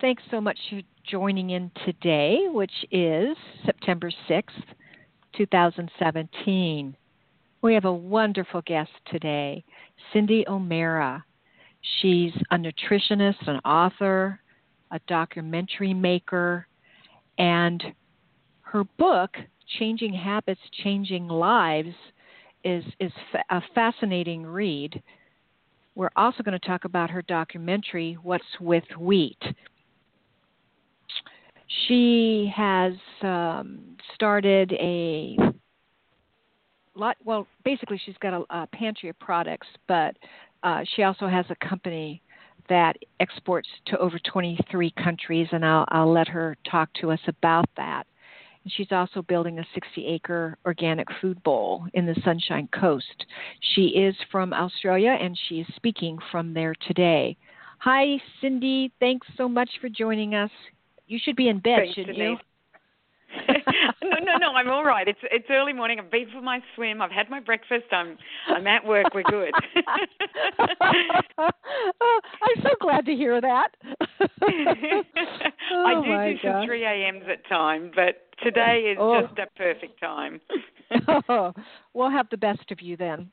Thanks so much for joining in today, which is September 6th, 2017. We have a wonderful guest today, Cyndi O'Meara. She's a nutritionist, an author, a documentary maker, and her book, Changing Habits, Changing Lives, is, is a fascinating read. We're also going to talk about her documentary, What's with Wheat. She has um, started a lot. Well, basically, she's got a, a pantry of products, but uh, she also has a company that exports to over 23 countries, and I'll, I'll let her talk to us about that. And she's also building a 60 acre organic food bowl in the Sunshine Coast. She is from Australia and she is speaking from there today. Hi, Cyndi. Thanks so much for joining us. You should be in bed, Thanks, shouldn't Denise. you? no, no, no. I'm all right. It's it's early morning. I've been for my swim. I've had my breakfast. I'm I'm at work. We're good. oh, I'm so glad to hear that. I oh do my do some gosh. 3 a.m.s at time, but today is Oh. just a perfect time. Oh, we'll have the best of you then.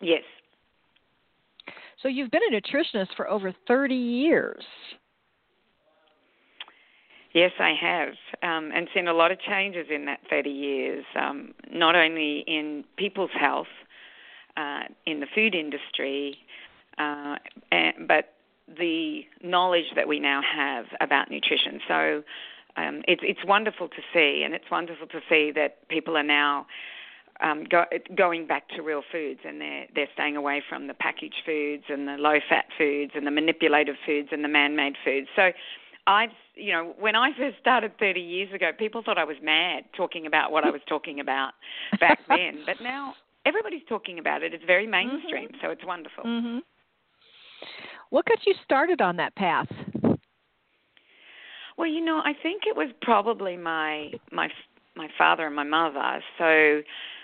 yes. So you've been a nutritionist for over 30 years. Yes, I have, um, and seen a lot of changes in that 30 years. Um, not only in people's health, uh, in the food industry, uh, and, but the knowledge that we now have about nutrition. So um, it's it's wonderful to see, and it's wonderful to see that people are now um, go, going back to real foods, and they're they're staying away from the packaged foods and the low fat foods and the manipulated foods and the man made foods. So I've, you know, when I first started 30 years ago, people thought I was mad talking about what I was talking about back then. But now everybody's talking about it. It's very mainstream, so it's wonderful. Mm-hmm. What got you started on that path? Well, you know, I think it was probably my my my father and my mother. So,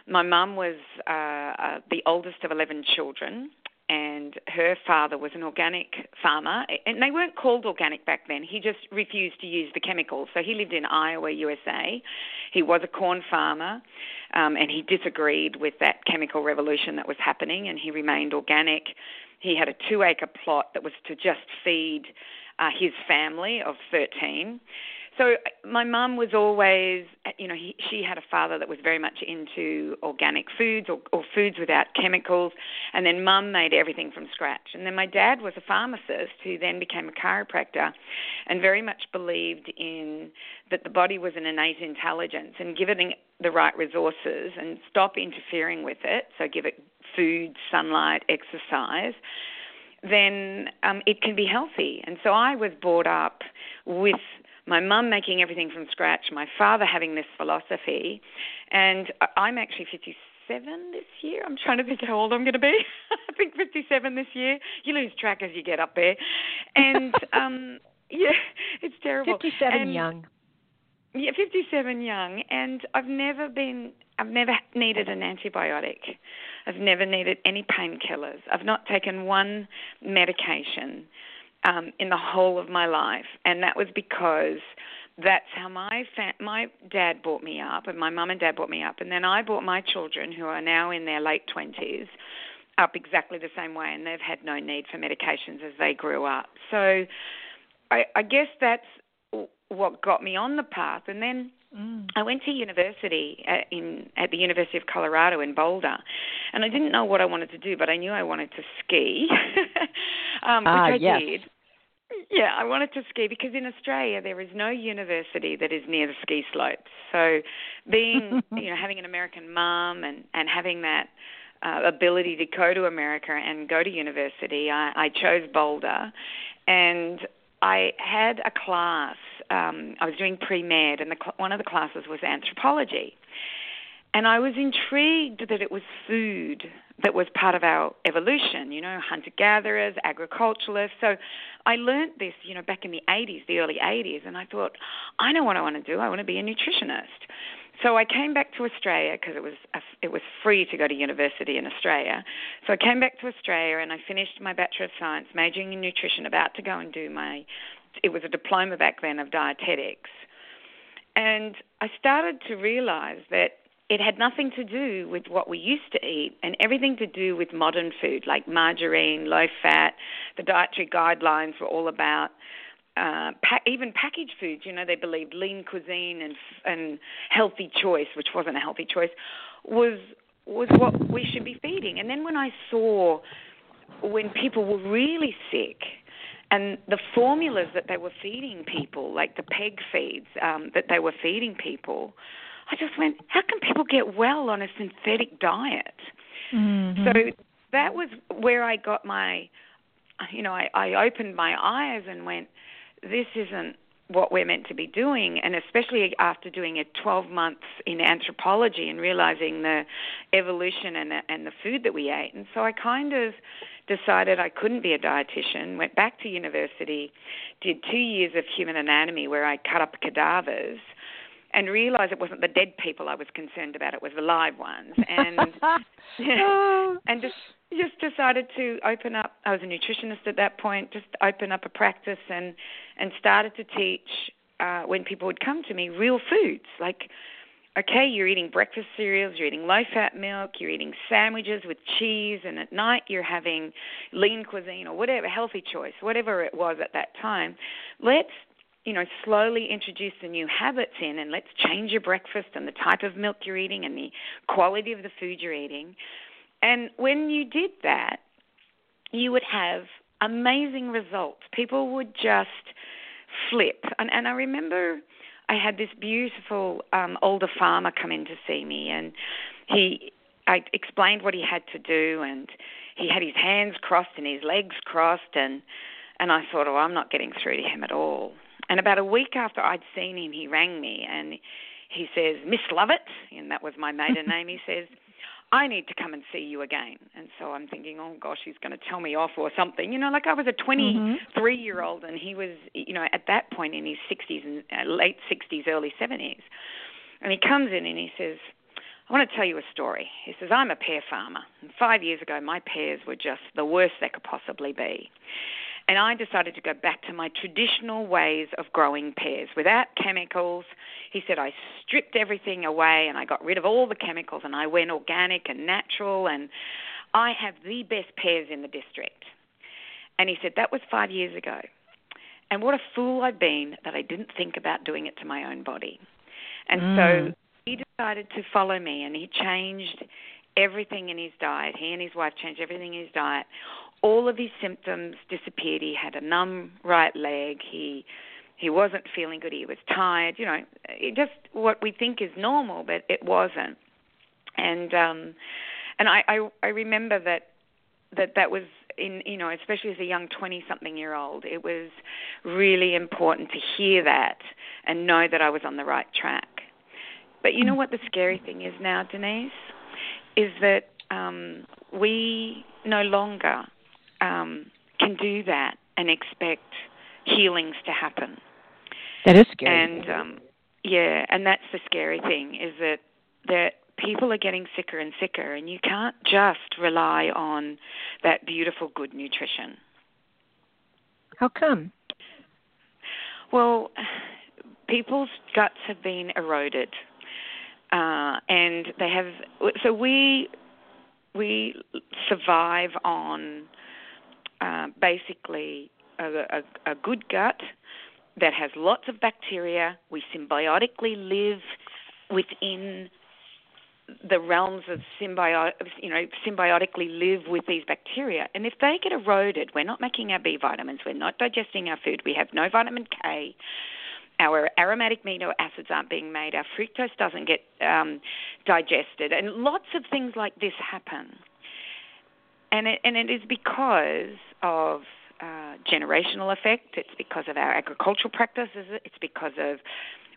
my mum was uh, uh, the oldest of eleven children, and her father was an organic farmer. And they weren't called organic back then. He just refused to use the chemicals. So he lived in Iowa, USA. He was a corn farmer, um, and he disagreed with that chemical revolution that was happening, and he remained organic. He had a two-acre plot that was to just feed uh, his family of 13. So my mum was always, you know, he, she had a father that was very much into organic foods or, or foods without chemicals, and then mum made everything from scratch. And then my dad was a pharmacist who then became a chiropractor, and very much believed in that the body was an innate intelligence, and give it the right resources and stop interfering with it. So give it food, sunlight, exercise then um, it can be healthy. And so I was brought up with my mum making everything from scratch, my father having this philosophy, and I'm actually 57 this year. I'm trying to think how old I'm going to be. I think 57 this year. You lose track as you get up there, and um, yeah, it's terrible. 57 And- young. yeah, 57 young, and I've never been, I've never needed an antibiotic. I've never needed any painkillers. I've not taken one medication um, in the whole of my life, and that was because that's how my fa- my dad brought me up, and my mum and dad brought me up, and then I brought my children, who are now in their late 20s, up exactly the same way, and they've had no need for medications as they grew up. So, I, I guess that's what got me on the path. And then Mm. I went to university at, in at the University of Colorado in Boulder, and I didn't know what I wanted to do, but I knew I wanted to ski, um, Ah, which I yes. did. Yeah, I wanted to ski because in Australia there is no university that is near the ski slopes. So, being you know having an American mum and and having that uh, ability to go to America and go to university, I, I chose Boulder, and I had a class. Um, I was doing pre med, and the, one of the classes was anthropology. And I was intrigued that it was food that was part of our evolution, you know, hunter gatherers, agriculturalists. So I learnt this, you know, back in the 80s, the early 80s, and I thought, I know what I want to do. I want to be a nutritionist. So I came back to Australia because it was a, it was free to go to university in Australia. So I came back to Australia and I finished my Bachelor of Science, majoring in nutrition, about to go and do my it was a diploma back then of dietetics. And I started to realize that it had nothing to do with what we used to eat and everything to do with modern food like margarine, low fat. The dietary guidelines were all about uh, pa- even packaged foods. You know, they believed lean cuisine and and healthy choice, which wasn't a healthy choice, was was what we should be feeding. And then when I saw when people were really sick and the formulas that they were feeding people, like the peg feeds um, that they were feeding people, I just went, how can people get well on a synthetic diet? Mhm. So that was where I got my, you know, I, I opened my eyes and went, this isn't what we're meant to be doing. And especially after doing it 12 months in anthropology and realizing the evolution and the, and the food that we ate. And so I kind of decided I couldn't be a dietitian, went back to university, did two years of human anatomy where I cut up cadavers and realized it wasn't the dead people I was concerned about, it was the live ones. And and just just decided to open up I was a nutritionist at that point, just open up a practice and and started to teach uh when people would come to me real foods like okay, you're eating breakfast cereals, you're eating low fat milk, you're eating sandwiches with cheese, and at night you're having lean cuisine or whatever, healthy choice, whatever it was at that time. Let's you know, slowly introduce the new habits in and let's change your breakfast and the type of milk you're eating and the quality of the food you're eating. And when you did that, you would have amazing results. People would just flip. And, and I remember I had this beautiful um, older farmer come in to see me, and he, I explained what he had to do, and he had his hands crossed and his legs crossed, and and I thought, oh, I'm not getting through to him at all. And about a week after I'd seen him, he rang me and he says, Miss Lovett, and that was my maiden name. He says, I need to come and see you again. And so I'm thinking, oh gosh, he's going to tell me off or something. You know, like I was a 23 year old and he was, you know, at that point in his 60s and uh, late 60s, early 70s. And he comes in and he says, I want to tell you a story. He says, I'm a pear farmer. And five years ago, my pears were just the worst they could possibly be. And I decided to go back to my traditional ways of growing pears without chemicals. He said I stripped everything away and I got rid of all the chemicals and I went organic and natural and I have the best pears in the district. And he said that was 5 years ago. And what a fool I've been that I didn't think about doing it to my own body. And Mm. so he decided to follow me and he changed everything in his diet. He and his wife changed everything in his diet. All of his symptoms disappeared. He had a numb right leg. He he wasn't feeling good. He was tired. You know, it just what we think is normal, but it wasn't. And um, and I I, I remember that that that was in you know especially as a young 20 something year old it was really important to hear that and know that I was on the right track but you know what the scary thing is now Denise is that um, we no longer um, can do that and expect healings to happen That is scary. and um, yeah, and that's the scary thing is that that people are getting sicker and sicker, and you can't just rely on that beautiful, good nutrition. How come? Well, people's guts have been eroded, uh, and they have. So we we survive on uh, basically a, a, a good gut that has lots of bacteria. We symbiotically live within the realms of symbiotic, you know, symbiotically live with these bacteria. And if they get eroded, we're not making our B vitamins, we're not digesting our food, we have no vitamin K, our aromatic amino acids aren't being made, our fructose doesn't get um, digested, and lots of things like this happen. And it, and it is because of uh, generational effect. It's because of our agricultural practices. It's because of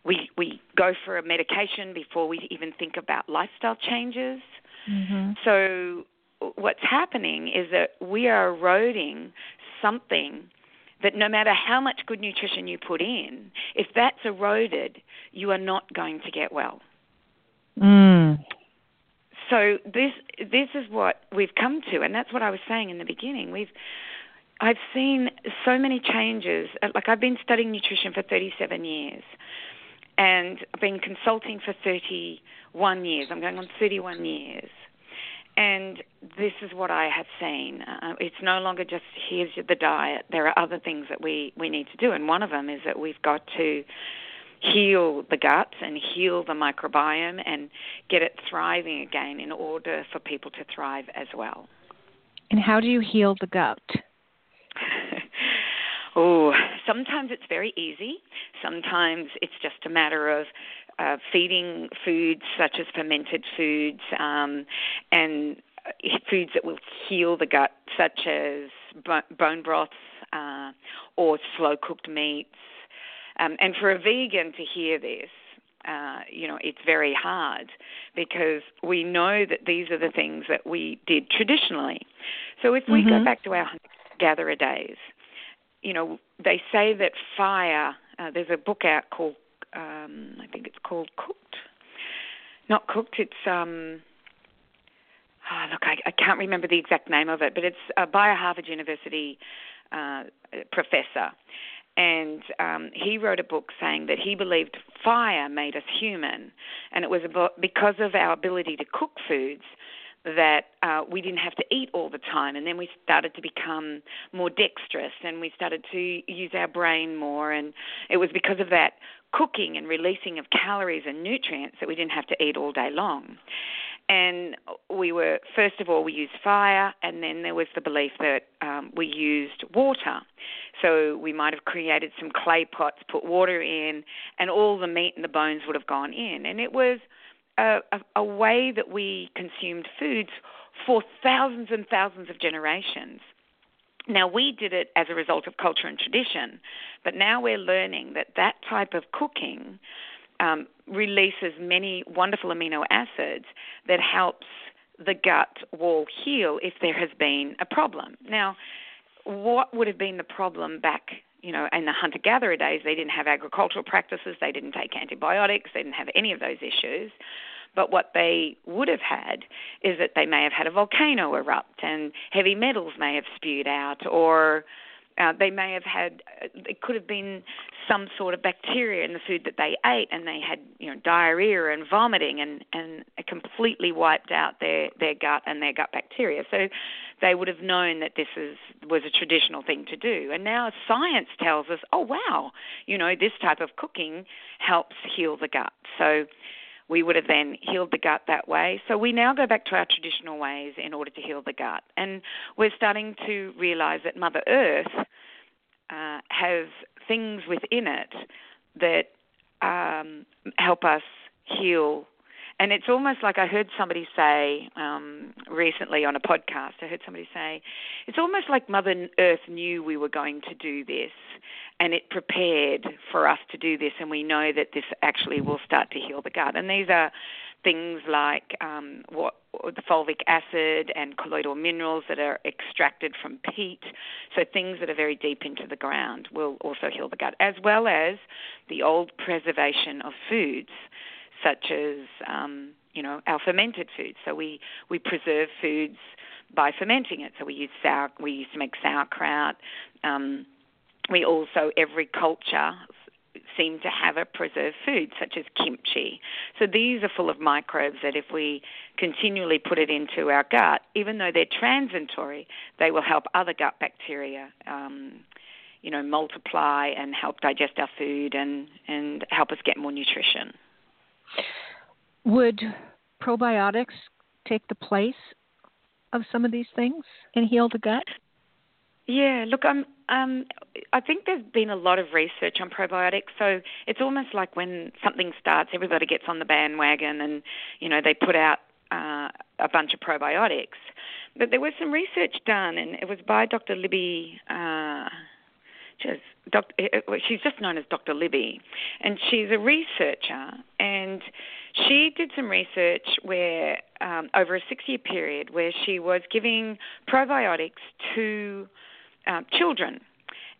we we go for a medication before we even think about lifestyle changes. Mm-hmm. So what's happening is that we are eroding something that no matter how much good nutrition you put in, if that's eroded, you are not going to get well. Mm. So this this is what we've come to, and that's what I was saying in the beginning. We've I've seen so many changes. Like I've been studying nutrition for 37 years, and I've been consulting for 31 years. I'm going on 31 years. And this is what I have seen. Uh, it's no longer just here's the diet. There are other things that we, we need to do, and one of them is that we've got to heal the guts and heal the microbiome and get it thriving again in order for people to thrive as well. And how do you heal the gut? oh, sometimes it's very easy. Sometimes it's just a matter of uh, feeding foods such as fermented foods um, and uh, foods that will heal the gut, such as bone broths uh, or slow cooked meats. Um, and for a vegan to hear this, uh, you know, it's very hard because we know that these are the things that we did traditionally. So if we mm-hmm. go back to our gatherer days, you know, they say that fire. Uh, there's a book out called, um, I think it's called Cooked. Not Cooked. It's um. Oh, look, I, I can't remember the exact name of it, but it's uh, by a Harvard University uh, professor, and um, he wrote a book saying that he believed fire made us human, and it was about because of our ability to cook foods that uh, we didn't have to eat all the time, and then we started to become more dexterous, and we started to use our brain more, and it was because of that cooking and releasing of calories and nutrients that we didn't have to eat all day long. And we were, first of all, we used fire, and then there was the belief that um, we used water. So we might have created some clay pots, put water in, and all the meat and the bones would have gone in. And it was a, a, a way that we consumed foods for thousands and thousands of generations. Now, we did it as a result of culture and tradition, but now we're learning that that type of cooking um, releases many wonderful amino acids that helps the gut wall heal if there has been a problem. Now, what would have been the problem back you know, in the hunter gatherer days, they didn't have agricultural practices, they didn't take antibiotics, they didn't have any of those issues. But what they would have had is that they may have had a volcano erupt and heavy metals may have spewed out, or uh, they may have had, uh, it could have been some sort of bacteria in the food that they ate, and they had, you know, diarrhea and vomiting, and and completely wiped out their their gut and their gut bacteria. So they would have known that this is was a traditional thing to do. And now science tells us, oh wow, you know, this type of cooking helps heal the gut. So we would have then healed the gut that way. So we now go back to our traditional ways in order to heal the gut. And we're starting to realize that Mother Earth uh, has things within it that um, help us heal. And it's almost like I heard somebody say um, recently on a podcast, I heard somebody say, it's almost like Mother Earth knew we were going to do this and it prepared for us to do this, and we know that this actually will start to heal the gut. And these are things like um, what the fulvic acid and colloidal minerals that are extracted from peat. So things that are very deep into the ground will also heal the gut, as well as the old preservation of foods, such as um, you know our fermented foods. So we we preserve foods by fermenting it. So we use sour we used to make sauerkraut. Um, we also, every culture seem to have a preserved food, such as kimchi. So these are full of microbes that if we continually put it into our gut, even though they're transitory, they will help other gut bacteria, um, you know, multiply and help digest our food and and help us get more nutrition. Would probiotics take the place of some of these things and heal the gut? Yeah, look, I'm. Um, I think there's been a lot of research on probiotics, so it's almost like when something starts, everybody gets on the bandwagon, and you know they put out uh, a bunch of probiotics. But there was some research done, and it was by Dr. Libby. Uh, just doc, she's just known as Dr. Libby, and she's a researcher, and she did some research where um, over a six-year period where she was giving probiotics to um, children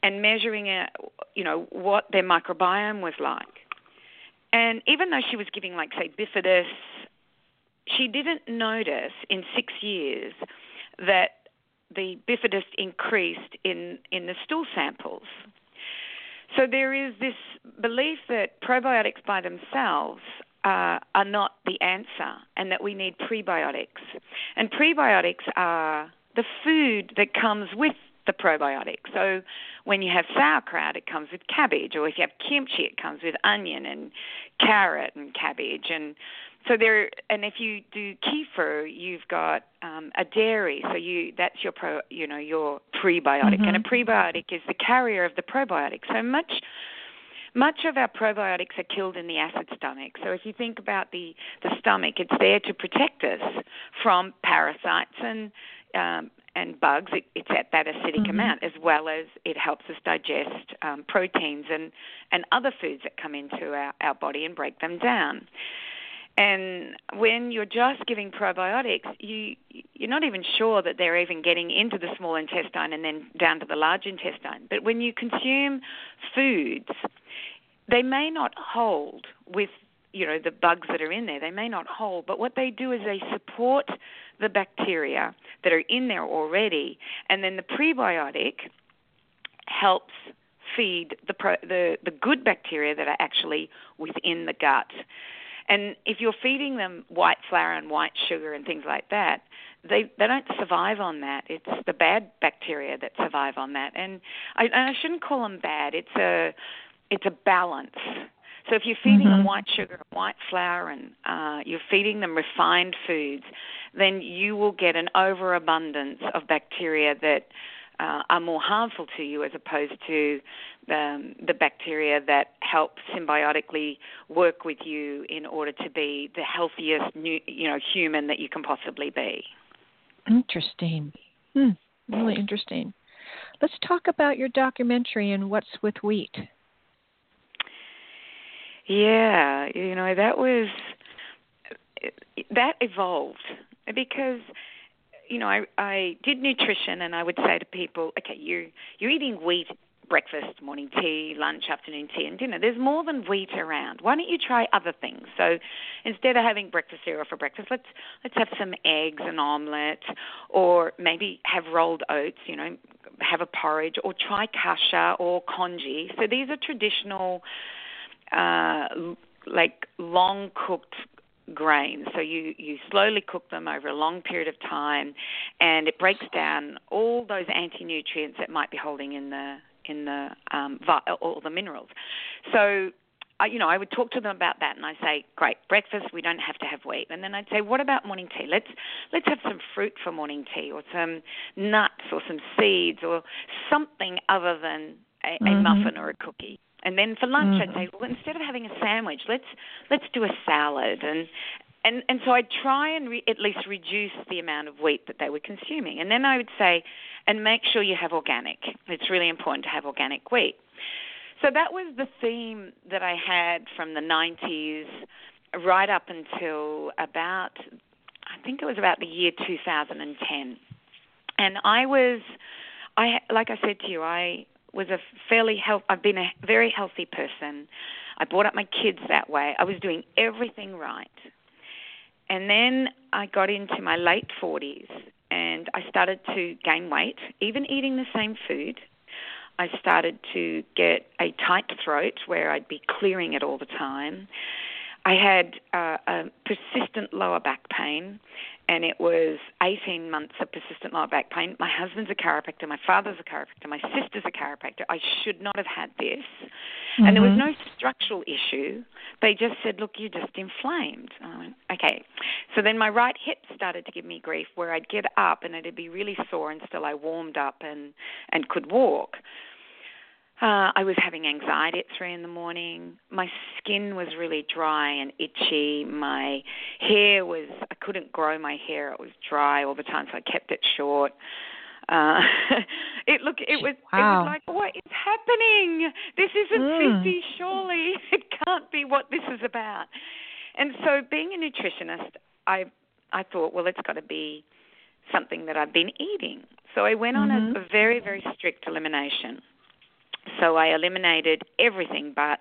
and measuring, it, you know, what their microbiome was like. And even though she was giving, like, say, bifidus, she didn't notice in six years that the bifidus increased in, in the stool samples. So there is this belief that probiotics by themselves uh, are not the answer and that we need prebiotics. And prebiotics are the food that comes with the probiotic. So when you have sauerkraut, it comes with cabbage, or if you have kimchi, it comes with onion and carrot and cabbage. And so there, and if you do kefir, you've got um, a dairy. So you that's your pro, you know, your prebiotic, mm-hmm. and a prebiotic is the carrier of the probiotic. So much. Much of our probiotics are killed in the acid stomach. So if you think about the, the stomach, it's there to protect us from parasites and um, and bugs, it, it's at that acidic mm-hmm. amount, as well as it helps us digest um, proteins and, and other foods that come into our, our body and break them down. And when you're just giving probiotics, you you're not even sure that they're even getting into the small intestine and then down to the large intestine. But when you consume foods, they may not hold with you know the bugs that are in there. They may not hold, but what they do is they support the bacteria that are in there already, and then the prebiotic helps feed the pro, the the good bacteria that are actually within the gut. And if you're feeding them white flour and white sugar and things like that, they they don't survive on that. It's the bad bacteria that survive on that. And I, and I shouldn't call them bad. It's a it's a balance. So if you're feeding mm-hmm. them white sugar and white flour and uh, you're feeding them refined foods, then you will get an overabundance of bacteria that uh, are more harmful to you as opposed to the, the bacteria that help symbiotically work with you in order to be the healthiest new, you know human that you can possibly be. Interesting. Hmm. Really interesting. Let's talk about your documentary and what's with wheat. Yeah, you know that was that evolved because you know, I I did nutrition, and I would say to people, okay, you you're eating wheat breakfast, morning tea, lunch, afternoon tea, and dinner. There's more than wheat around. Why don't you try other things? So instead of having breakfast cereal for breakfast, let's let's have some eggs, an omelette, or maybe have rolled oats. You know, have a porridge, or try kasha or congee. So these are traditional, uh, like long cooked grains. So you, you slowly cook them over a long period of time, and it breaks down all those anti nutrients that might be holding in the in the um, all the minerals. So. I, you know, I would talk to them about that, and I say, "Great, breakfast. We don't have to have wheat." And then I'd say, "What about morning tea? Let's let's have some fruit for morning tea, or some nuts, or some seeds, or something other than a, mm-hmm. a muffin or a cookie." And then for lunch, mm. I'd say, well, instead of having a sandwich, let's let's do a salad. And and and so I'd try and re- at least reduce the amount of wheat that they were consuming. And then I would say, and make sure you have organic. It's really important to have organic wheat. So that was the theme that I had from the 90s right up until about, I think it was about the year 2010. And I was, I like I said to you, I was a fairly health. I've been a very healthy person. I brought up my kids that way. I was doing everything right. And then I got into my late 40s and I started to gain weight, even eating the same food. I started to get a tight throat where I'd be clearing it all the time. I had uh, a persistent lower back pain, and it was 18 months of persistent lower back pain. My husband's a chiropractor, my father's a chiropractor, my sister's a chiropractor. I should not have had this. Mm-hmm. And there was mm-hmm. no structural issue. They just said, look, you're just inflamed. I went, okay. So then my right hip started to give me grief where I'd get up and it'd be really sore until I warmed up and, and could walk. Uh, I was having anxiety at three in the morning. My skin was really dry and itchy. My hair was, I couldn't grow my hair. It was dry all the time, so I kept it short. Uh, it look, it was, wow. it was like, what is happening? This isn't mm. 50, surely. It can't be what this is about. And so, being a nutritionist, I, I thought, well, it's got to be something that I've been eating. So I went mm-hmm. on a, a very, very strict elimination so I eliminated everything but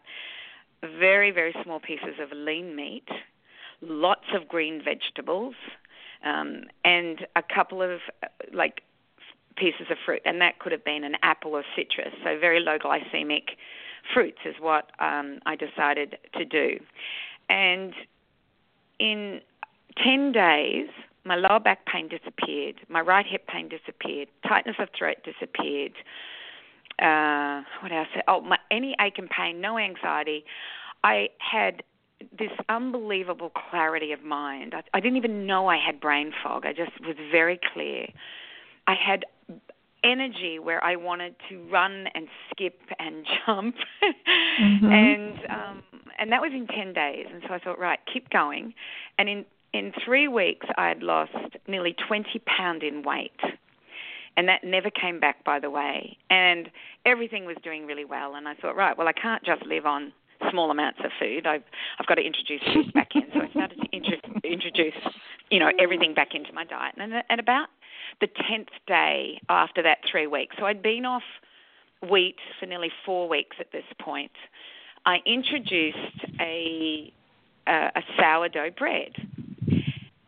very, very small pieces of lean meat, lots of green vegetables, um, and a couple of uh, like pieces of fruit, and that could have been an apple or citrus. So very low glycemic fruits is what um, I decided to do. And in 10 days, my lower back pain disappeared, my right hip pain disappeared, tightness of throat disappeared, uh, what else? Oh, my, any ache and pain, no anxiety. I had this unbelievable clarity of mind. I, I didn't even know I had brain fog. I just was very clear. I had energy where I wanted to run and skip and jump, mm-hmm. and um, and that was in ten days. And so I thought, right, keep going. And in in three weeks, I had lost nearly twenty pound in weight and that never came back by the way. And everything was doing really well. And i thought right well i can't just live on small amounts of food. I've i've got to introduce food back in. So i started to introduce you know everything back into my diet. And at about the 10th day after that 3 weeks so i'd been off wheat for nearly 4 weeks at this point i introduced a a, a sourdough bread.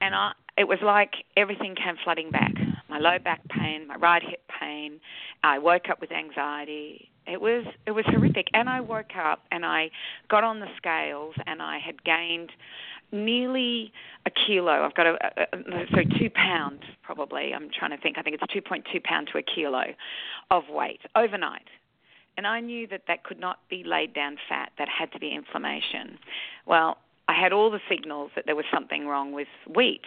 And I it was like everything came flooding back. My low back pain, my right hip pain. I woke up with anxiety. It was it was horrific. And I woke up and I got on the scales and I had gained nearly a kilo. I've got a, a, a so two pounds probably. I'm trying to think. I think it's 2.2 pound to a kilo of weight overnight. And I knew that that could not be laid down fat. That had to be inflammation. Well, I had all the signals that there was something wrong with wheat.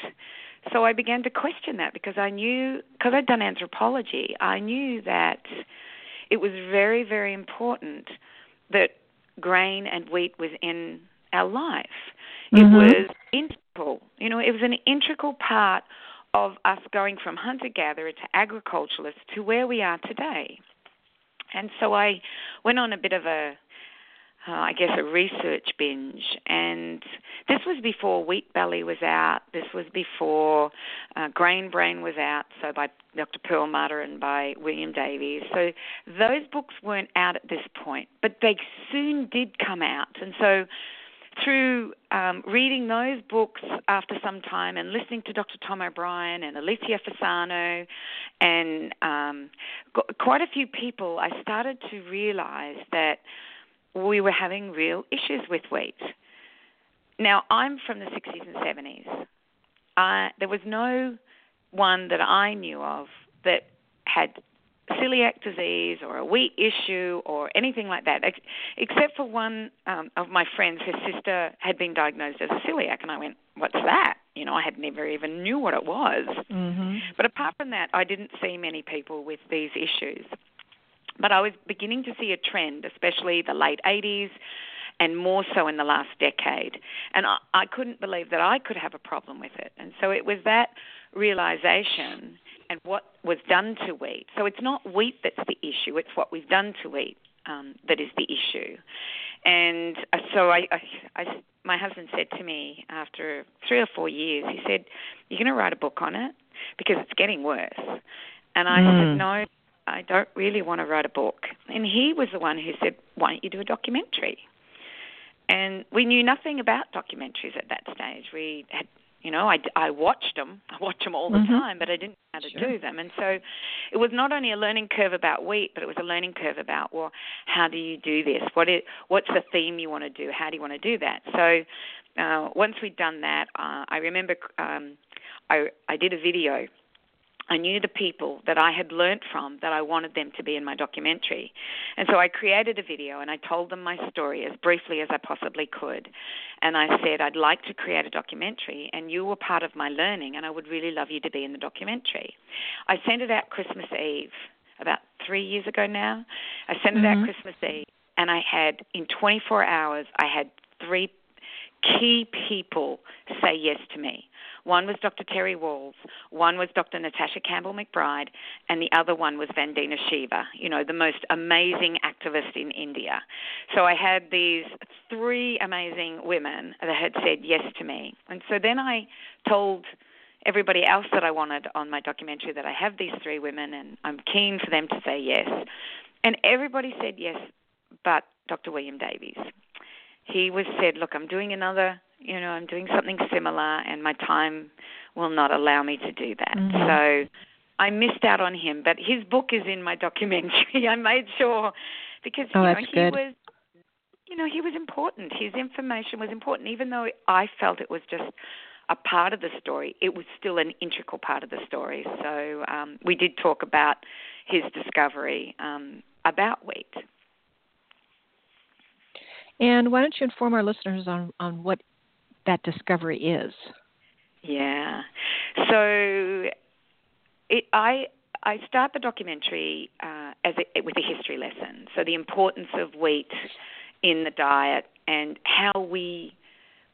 So I began to question that because I knew, because I'd done anthropology, I knew that it was very, very important that grain and wheat was in our life. Mm-hmm. It was integral. You know, it was an integral part of us going from hunter gatherer to agriculturalist to where we are today. And so I went on a bit of a uh, I guess, a research binge. And this was before Wheat Belly was out. This was before uh, Grain Brain was out, so by Dr. Perlmutter and by William Davis. So those books weren't out at this point, but they soon did come out. And so through um, reading those books after some time and listening to Dr. Tom O'Bryan and Alessio Fasano and um, quite a few people, I started to realize that we were having real issues with wheat. Now, I'm from the 60s and 70s. Uh, there was no one that I knew of that had celiac disease or a wheat issue or anything like that, except for one um, of my friends. Her sister had been diagnosed as a celiac, and I went, "What's that?" You know, I had never even knew what it was. Mm-hmm. But apart from that, I didn't see many people with these issues. But I was beginning to see a trend, especially the late 80s and more so in the last decade. And I, I couldn't believe that I could have a problem with it. And so it was that realization and what was done to wheat. So it's not wheat that's the issue, it's what we've done to wheat um, that is the issue. And uh, so I, I, I, my husband said to me after three or four years, he said, You're going to write a book on it because it's getting worse. And I mm. said, No, I don't really want to write a book. And he was the one who said, Why don't you do a documentary? And we knew nothing about documentaries at that stage. We had You know, I, I watched them. I watched them all the mm-hmm. time, but I didn't know how to sure. do them. And so it was not only a learning curve about wheat, but it was a learning curve about, well, how do you do this? What is, what's the theme you want to do? How do you want to do that? So uh, once we'd done that, uh, I remember um, I, I did a video I knew the people that I had learnt from that I wanted them to be in my documentary. And so I created a video and I told them my story as briefly as I possibly could. And I said, I'd like to create a documentary and you were part of my learning and I would really love you to be in the documentary. I sent it out Christmas Eve, about three years ago now. I sent it mm-hmm. out Christmas Eve and I had, in 24 hours, I had three key people say yes to me. One was Dr. Terry Wahls, one was Dr. Natasha Campbell McBride, and the other one was Vandana Shiva, you know, the most amazing activist in India. So I had these three amazing women that had said yes to me. And so then I told everybody else that I wanted on my documentary that I have these three women and I'm keen for them to say yes. And everybody said yes, but Dr. William Davis. He was said, "Look, I'm doing another you know, I'm doing something similar and my time will not allow me to do that. Mm-hmm. So I missed out on him, but his book is in my documentary. I made sure because oh, you know, he good. was you know, he was important. His information was important even though I felt it was just a part of the story, it was still an integral part of the story. So um, we did talk about his discovery um, about wheat. And why don't you inform our listeners on, on what that discovery is. Yeah. So it, I I start the documentary uh, as a, with a history lesson. So the importance of wheat in the diet and how we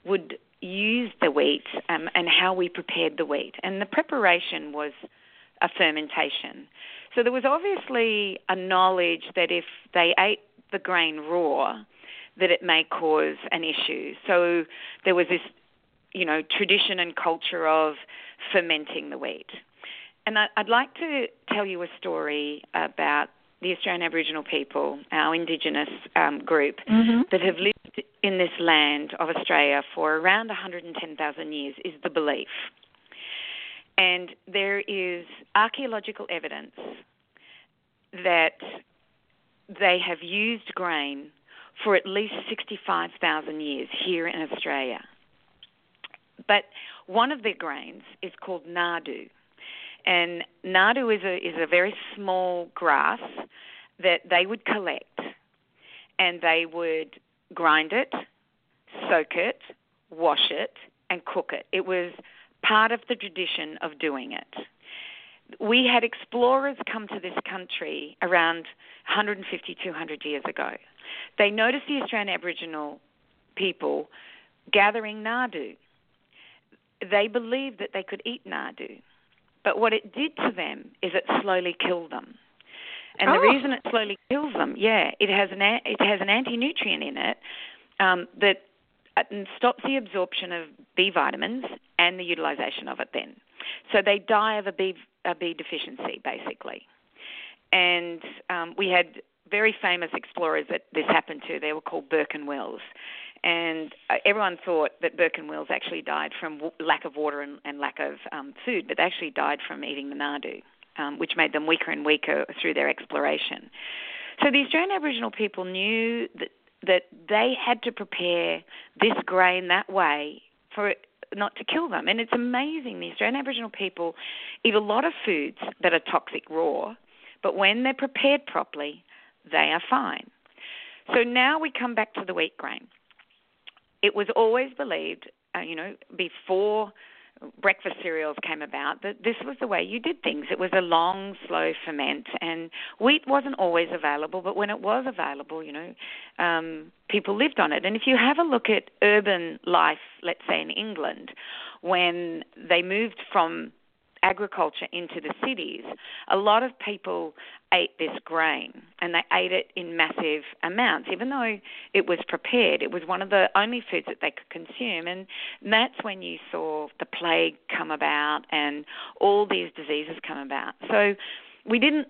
would use the wheat um, and how we prepared the wheat. And the preparation was a fermentation. So there was obviously a knowledge that if they ate the grain raw, that it may cause an issue. So there was this, you know, tradition and culture of fermenting the wheat. And I'd like to tell you a story about the Australian Aboriginal people, our Indigenous um, group, mm-hmm. that have lived in this land of Australia for around 110,000 years, is the belief. And there is archaeological evidence that they have used grain for at least 65,000 years here in Australia. But one of their grains is called nardoo. And nardoo is a, is a very small grass that they would collect and they would grind it, soak it, wash it, and cook it. It was part of the tradition of doing it. We had explorers come to this country around 150, 200 years ago they noticed the Australian Aboriginal people gathering nardoo. They believed that they could eat nardoo, but what it did to them is it slowly killed them. And oh. the reason it slowly kills them, yeah, it has an it has an anti nutrient in it um, that uh, stops the absorption of B vitamins and the utilization of it. Then, so they die of a B a B deficiency basically. And um, we had very famous explorers that this happened to. They were called Burke and Wills. And uh, everyone thought that Burke and Wills actually died from w- lack of water and, and lack of um, food, but they actually died from eating the nardoo, um, which made them weaker and weaker through their exploration. So the Australian Aboriginal people knew that, that they had to prepare this grain that way for it not to kill them. And it's amazing. The Australian Aboriginal people eat a lot of foods that are toxic raw, but when they're prepared properly, they are fine. So now we come back to the wheat grain. It was always believed, uh, you know, before breakfast cereals came about that this was the way you did things. It was a long, slow ferment, and wheat wasn't always available, but when it was available, you know, um, people lived on it. And if you have a look at urban life, let's say in England, when they moved from agriculture into the cities, a lot of people ate this grain and they ate it in massive amounts. Even though it was prepared, it was one of the only foods that they could consume. And that's when you saw the plague come about and all these diseases come about. So we didn't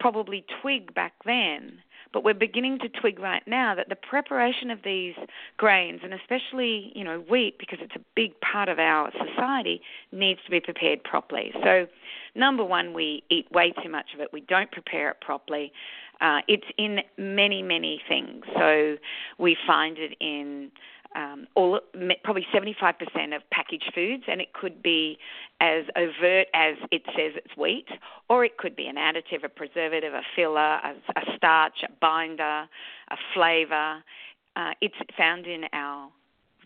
probably twig back then, but we're beginning to twig right now that the preparation of these grains, and especially you know wheat, because it's a big part of our society, needs to be prepared properly. So, number one, we eat way too much of it. We don't prepare it properly. Uh, it's in many, many things. So we find it in um, all probably 75% of packaged foods, and it could be as overt as it says it's wheat, or it could be an additive, a preservative, a filler, a, a starch, a binder, a flavor. Uh, it's found in our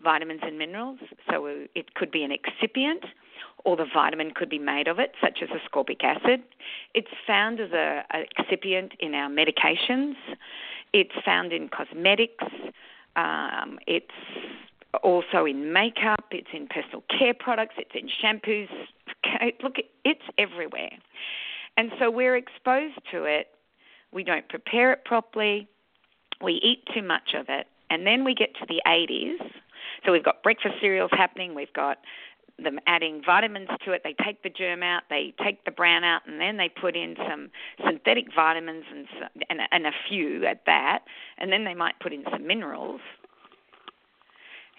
vitamins and minerals, so it could be an excipient, or the vitamin could be made of it, such as ascorbic acid. It's found as a, a excipient in our medications. It's found in cosmetics. Um, it's also in makeup, it's in personal care products, it's in shampoos. Look, it's everywhere. And so we're exposed to it. We don't prepare it properly. We eat too much of it. And then we get to the 80s. So we've got breakfast cereals happening. We've got them adding vitamins to it. They take the germ out, they take the brown out, and then they put in some synthetic vitamins and and, and a few at that, and then they might put in some minerals.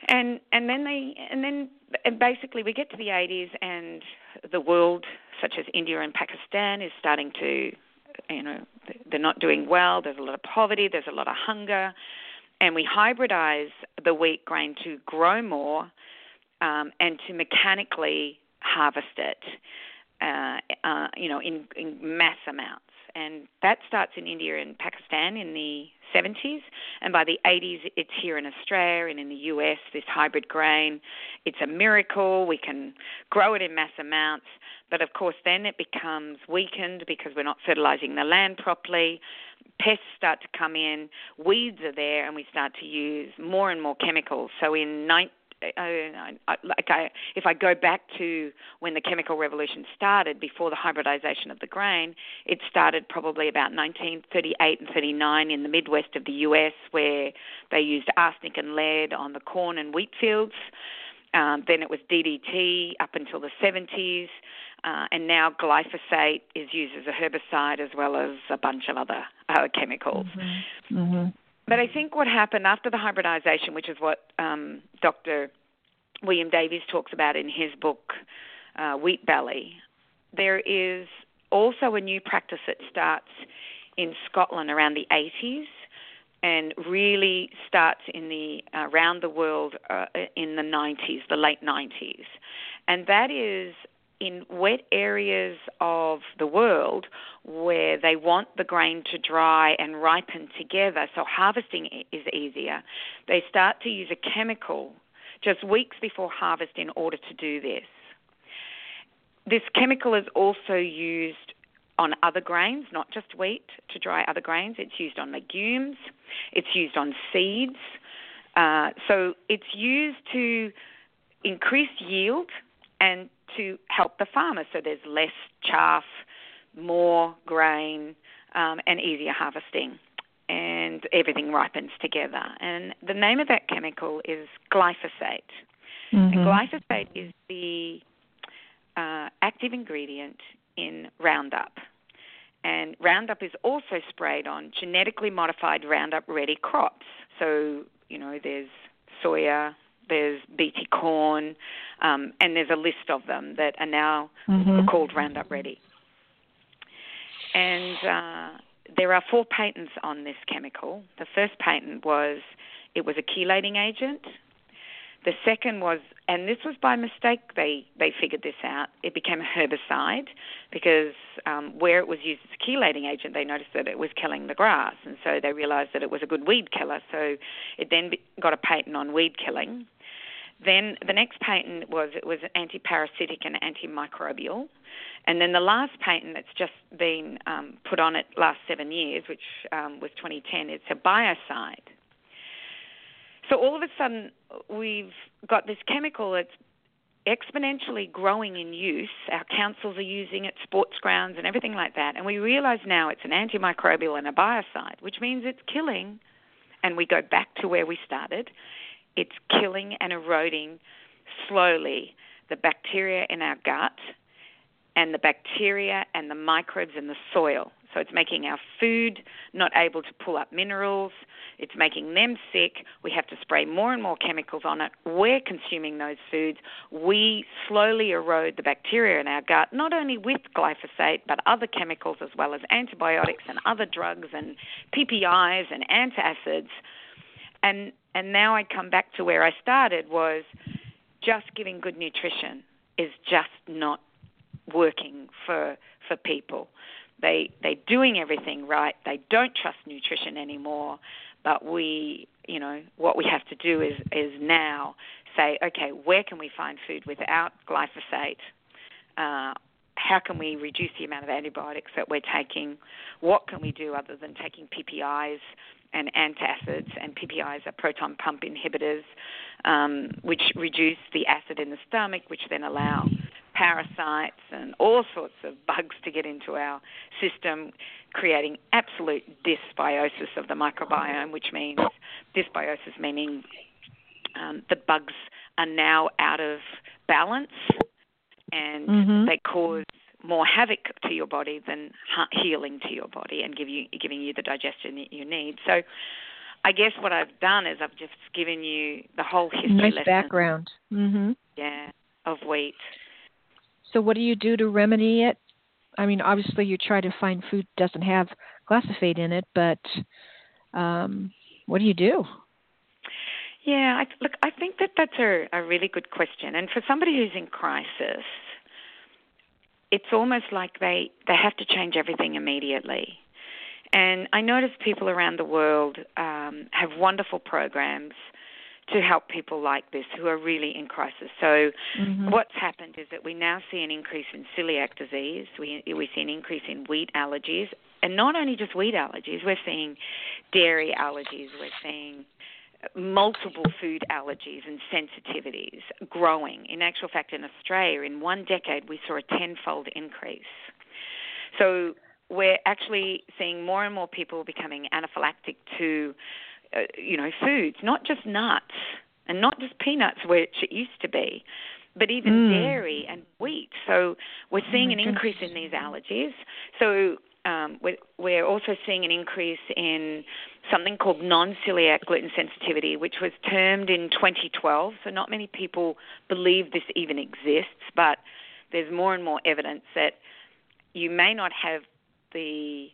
And and then they and then and basically we get to the 80s and the world, such as India and Pakistan, is starting to, you know, they're not doing well. There's a lot of poverty. There's a lot of hunger, and we hybridize the wheat grain to grow more um, and to mechanically harvest it, uh, uh, you know, in, in mass amounts. And that starts in India and Pakistan in the 70s, and by the 80s, it's here in Australia and in the US. This hybrid grain, it's a miracle. We can grow it in mass amounts, but of course, then it becomes weakened because we're not fertilizing the land properly. Pests start to come in, weeds are there, and we start to use more and more chemicals. So in I, I, like I, if I go back to when the chemical revolution started, before the hybridization of the grain, it started probably about 1938 and 39 in the Midwest of the U.S., where they used arsenic and lead on the corn and wheat fields. Um, then it was DDT up until the 70s, uh, and now glyphosate is used as a herbicide as well as a bunch of other uh, chemicals. Mm-hmm. Mm-hmm. But I think what happened after the hybridization, which is what um, Dr. William Davis talks about in his book, uh, Wheat Belly, there is also a new practice that starts in Scotland around the 80s and really starts in the uh, around the world uh, in the 90s, the late 90s. And that is in wet areas of the world where they want the grain to dry and ripen together, so harvesting is easier, they start to use a chemical just weeks before harvest in order to do this. This chemical is also used on other grains, not just wheat, to dry other grains. It's used on legumes, it's used on seeds. Uh, so it's used to increase yield and to help the farmer. So there's less chaff, more grain, um, and easier harvesting. And everything ripens together. And the name of that chemical is glyphosate. Mm-hmm. And glyphosate is the uh, active ingredient in Roundup. And Roundup is also sprayed on genetically modified Roundup ready crops. So, you know, there's soya, there's BT corn, um, and there's a list of them that are now mm-hmm. called Roundup Ready. And uh, there are four patents on this chemical. The first patent was it was a chelating agent. The second was, and this was by mistake, they, they figured this out, it became a herbicide because um, where it was used as a chelating agent, they noticed that it was killing the grass. And so they realized that it was a good weed killer. So it then got a patent on weed killing. Then the next patent was it was anti-parasitic and antimicrobial, and then the last patent that's just been um, put on it last seven years, which um, was 2010, it's a biocide. So all of a sudden we've got this chemical that's exponentially growing in use. Our councils are using it, sports grounds, and everything like that. And we realize now it's an antimicrobial and a biocide, which means it's killing. And we go back to where we started it's killing and eroding slowly the bacteria in our gut and the bacteria and the microbes in the soil. So it's making our food not able to pull up minerals. It's making them sick. We have to spray more and more chemicals on it. We're consuming those foods. We slowly erode the bacteria in our gut, not only with glyphosate, but other chemicals as well as antibiotics and other drugs and PPIs and antacids. And and now I come back to where I started was just giving good nutrition is just not working for for people. They they're doing everything right. They don't trust nutrition anymore. But we, you know, what we have to do is is now say, okay, where can we find food without glyphosate? Uh, how can we reduce the amount of antibiotics that we're taking? What can we do other than taking PPIs and antacids? And PPIs are proton pump inhibitors, um, which reduce the acid in the stomach, which then allow parasites and all sorts of bugs to get into our system, creating absolute dysbiosis of the microbiome, which means dysbiosis meaning um, the bugs are now out of balance and mm-hmm. they cause more havoc to your body than healing to your body and give you giving you the digestion that you need. So I guess what I've done is I've just given you the whole history nice lesson. background. Mm-hmm. Yeah, of wheat. So what do you do to remedy it? I mean, obviously you try to find food that doesn't have glyphosate in it, but um, what do you do? Yeah, I, look, I think that that's a, a really good question. And for somebody who's in crisis, it's almost like they, they have to change everything immediately. And I notice people around the world um, have wonderful programs to help people like this who are really in crisis. So, mm-hmm. what's happened is that we now see an increase in celiac disease. We we see an increase in wheat allergies, and not only just wheat allergies. We're seeing dairy allergies. We're seeing multiple food allergies and sensitivities growing. In actual fact, in Australia, in one decade, we saw a tenfold increase. So we're actually seeing more and more people becoming anaphylactic to uh, you know, foods, not just nuts and not just peanuts, which it used to be, but even mm. dairy and wheat. So we're oh seeing oh an increase in these allergies. So um, we're, we're also seeing an increase in something called non-celiac gluten sensitivity, which was termed in 2012. So not many people believe this even exists, but there's more and more evidence that you may not have the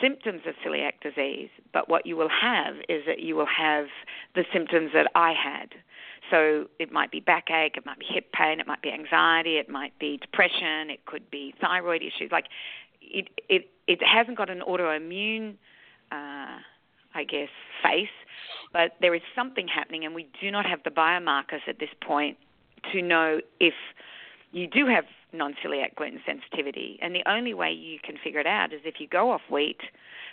symptoms of celiac disease, but what you will have is that you will have the symptoms that I had. So it might be backache, it might be hip pain, it might be anxiety, it might be depression, it could be thyroid issues. Like it, it, it hasn't got an autoimmune, uh, I guess, face, but there is something happening, and we do not have the biomarkers at this point to know if you do have non-celiac gluten sensitivity. And the only way you can figure it out is if you go off wheat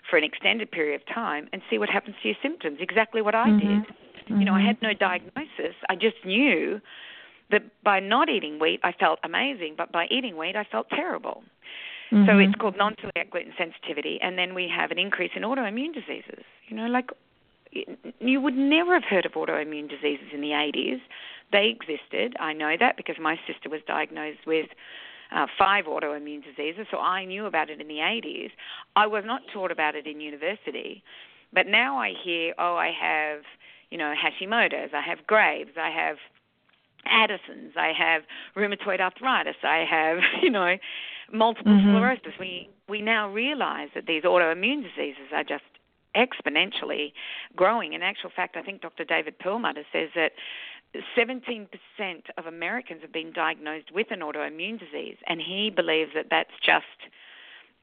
for an extended period of time and see what happens to your symptoms. Exactly what I mm-hmm. did. Mm-hmm. You know, I had no diagnosis. I just knew that by not eating wheat, I felt amazing, but by eating wheat, I felt terrible. Mm-hmm. So it's called non-celiac gluten sensitivity, and then we have an increase in autoimmune diseases. You know, like you would never have heard of autoimmune diseases in the 80s. They existed. I know that because my sister was diagnosed with uh, five autoimmune diseases, so I knew about it in the 80s. I was not taught about it in university, but now I hear, oh, I have, you know, Hashimoto's, I have Graves, I have Addison's, I have rheumatoid arthritis, I have, you know, multiple mm-hmm. sclerosis. We we now realize that these autoimmune diseases are just exponentially growing. In actual fact, I think Dr. David Perlmutter says that 17% of Americans have been diagnosed with an autoimmune disease, and he believes that that's just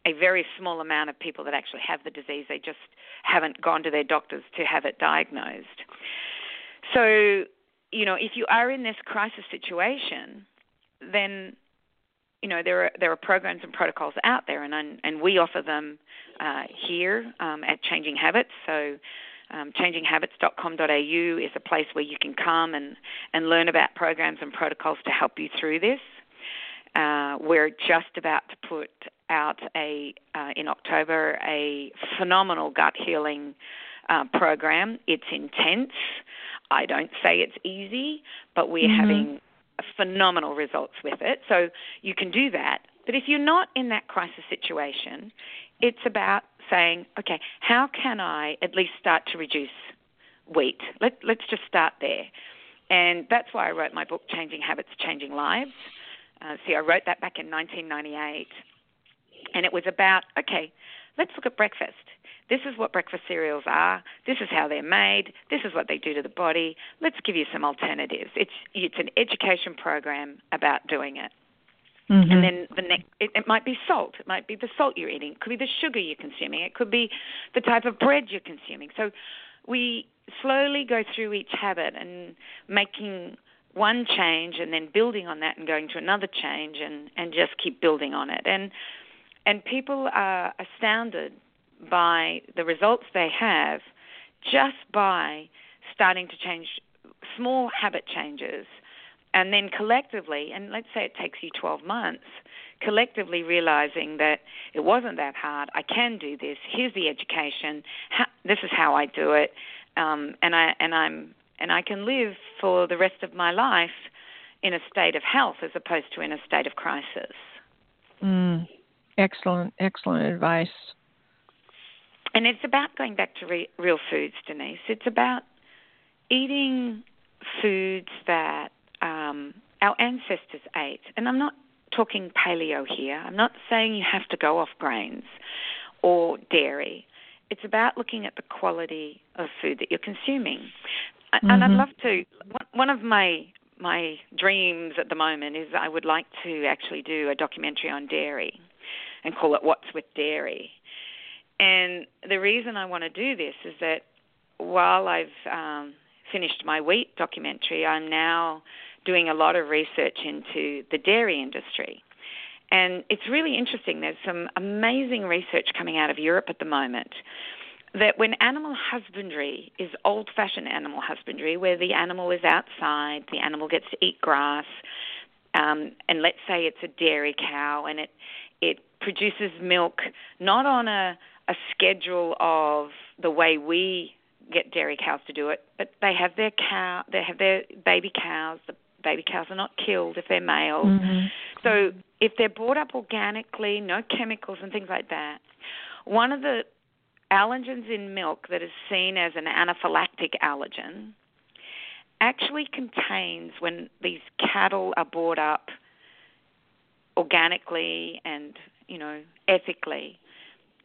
a very small amount of people that actually have the disease. They just haven't gone to their doctors to have it diagnosed. So, you know, if you are in this crisis situation, then you know there are there are programs and protocols out there, and and we offer them uh, here um, at Changing Habits. So um, changinghabits.com.au is a place where you can come and, and learn about programs and protocols to help you through this. Uh, we're just about to put out a uh, in October a phenomenal gut healing uh, program. It's intense. I don't say it's easy, but we're mm-hmm. having phenomenal results with it. So you can do that. But if you're not in that crisis situation, it's about saying, okay, how can I at least start to reduce wheat? Let, let's just start there. And that's why I wrote my book, Changing Habits, Changing Lives. Uh, see, I wrote that back in 1998. And it was about, okay, let's look at breakfast. This is what breakfast cereals are. This is how they're made. This is what they do to the body. Let's give you some alternatives. It's it's an education program about doing it. Mm-hmm. And then the next, it, it might be salt. It might be the salt you're eating. It could be the sugar you're consuming. It could be the type of bread you're consuming. So we slowly go through each habit and making one change and then building on that and going to another change and, and just keep building on it. And and people are astounded by the results they have just by starting to change small habit changes and then collectively, and let's say it takes you 12 months, collectively realizing that it wasn't that hard. I can do this. Here's the education. This is how I do it, um, and I and I'm and I can live for the rest of my life in a state of health as opposed to in a state of crisis. Mm, excellent, excellent advice. And it's about going back to re- real foods, Denise. It's about eating foods that um, our ancestors ate. And I'm not talking paleo here. I'm not saying you have to go off grains or dairy. It's about looking at the quality of food that you're consuming. Mm-hmm. And I'd mm-hmm. love to. One of my my dreams at the moment is I would like to actually do a documentary on dairy and call it What's with Dairy. And the reason I want to do this is that while I've um, finished my wheat documentary, I'm now doing a lot of research into the dairy industry. And it's really interesting. There's some amazing research coming out of Europe at the moment that when animal husbandry is old fashioned animal husbandry, where the animal is outside, the animal gets to eat grass, um, and let's say it's a dairy cow and it, it produces milk not on a, a schedule of the way we get dairy cows to do it, but they have their cow, they have their baby cows. The baby cows are not killed if they're male. Mm-hmm. So if they're brought up organically, no chemicals and things like that, one of the allergens in milk that is seen as an anaphylactic allergen actually contains when these cattle are brought up organically and you know ethically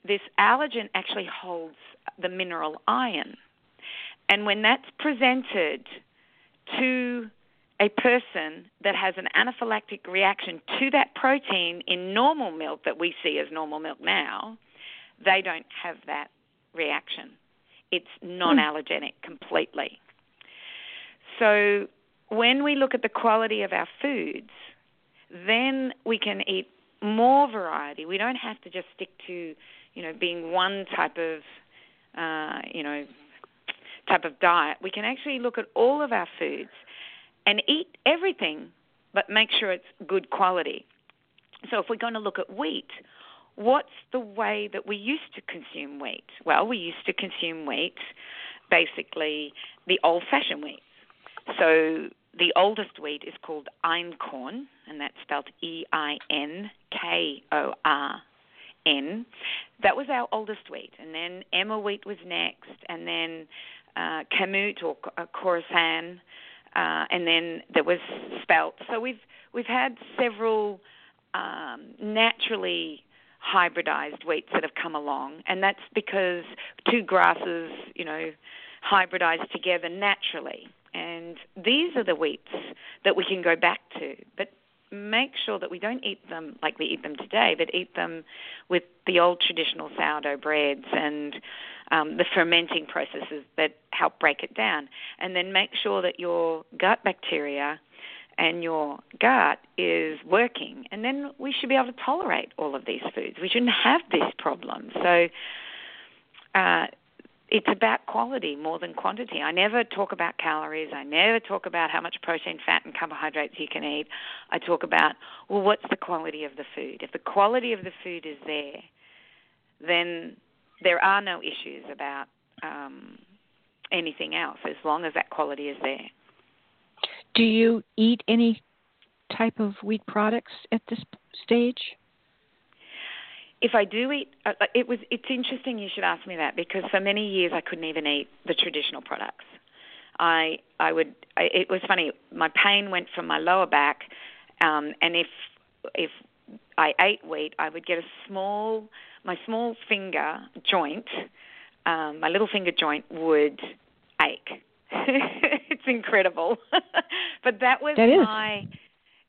this allergen actually holds the mineral iron and when that's presented to a person that has an anaphylactic reaction to that protein in normal milk that we see as normal milk now, they don't have that reaction. It's non allergenic completely. So when we look at the quality of our foods, then we can eat more variety. We don't have to just stick to, you know, being one type of, uh, you know, type of diet. We can actually look at all of our foods and eat everything, but make sure it's good quality. So if we're going to look at wheat, what's the way that we used to consume wheat? Well, we used to consume wheat, basically the old fashioned wheat. So the oldest wheat is called einkorn, and that's spelled E I N K O R N. That was our oldest wheat. And then Emmer wheat was next, and then uh, Kamut or uh, Khorasan uh, and then there was spelt. So we've we've had several um, naturally hybridized wheats that have come along, and that's because two grasses, you know, hybridize together naturally. And these are the wheats that we can go back to. But make sure that we don't eat them like we eat them today, but eat them with the old traditional sourdough breads and um, the fermenting processes that help break it down. And then make sure that your gut bacteria and your gut is working. And then we should be able to tolerate all of these foods. We shouldn't have this problem. So, uh, it's about quality more than quantity. I never talk about calories. I never talk about how much protein, fat, and carbohydrates you can eat. I talk about, well, what's the quality of the food? If the quality of the food is there, then there are no issues about um, anything else as long as that quality is there. Do you eat any type of wheat products at this stage? If I do eat, uh, it was. It's interesting you should ask me that because for many years I couldn't even eat the traditional products. I I would. I, it was funny. My pain went from my lower back, um, and if if I ate wheat, I would get a small my small finger joint, um, my little finger joint would ache. it's incredible, but that was that my